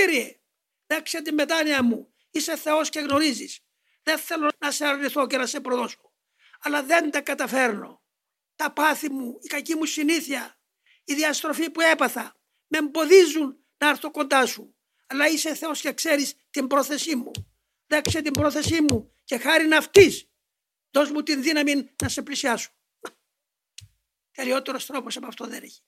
Κύριε, δέξε τη μετάνοια μου. Είσαι Θεός και γνωρίζεις. Δεν θέλω να σε αρνηθώ και να σε προδώσω. Αλλά δεν τα καταφέρνω. Τα πάθη μου, η κακή μου συνήθεια, η διαστροφή που έπαθα, με εμποδίζουν να έρθω κοντά σου. Αλλά είσαι Θεός και ξέρεις την πρόθεσή μου. Δέξε την πρόθεσή μου και χάρη να αυτής. Δώσ' μου την δύναμη να σε πλησιάσω. Τελειότερος τρόπος από αυτό δεν έχει.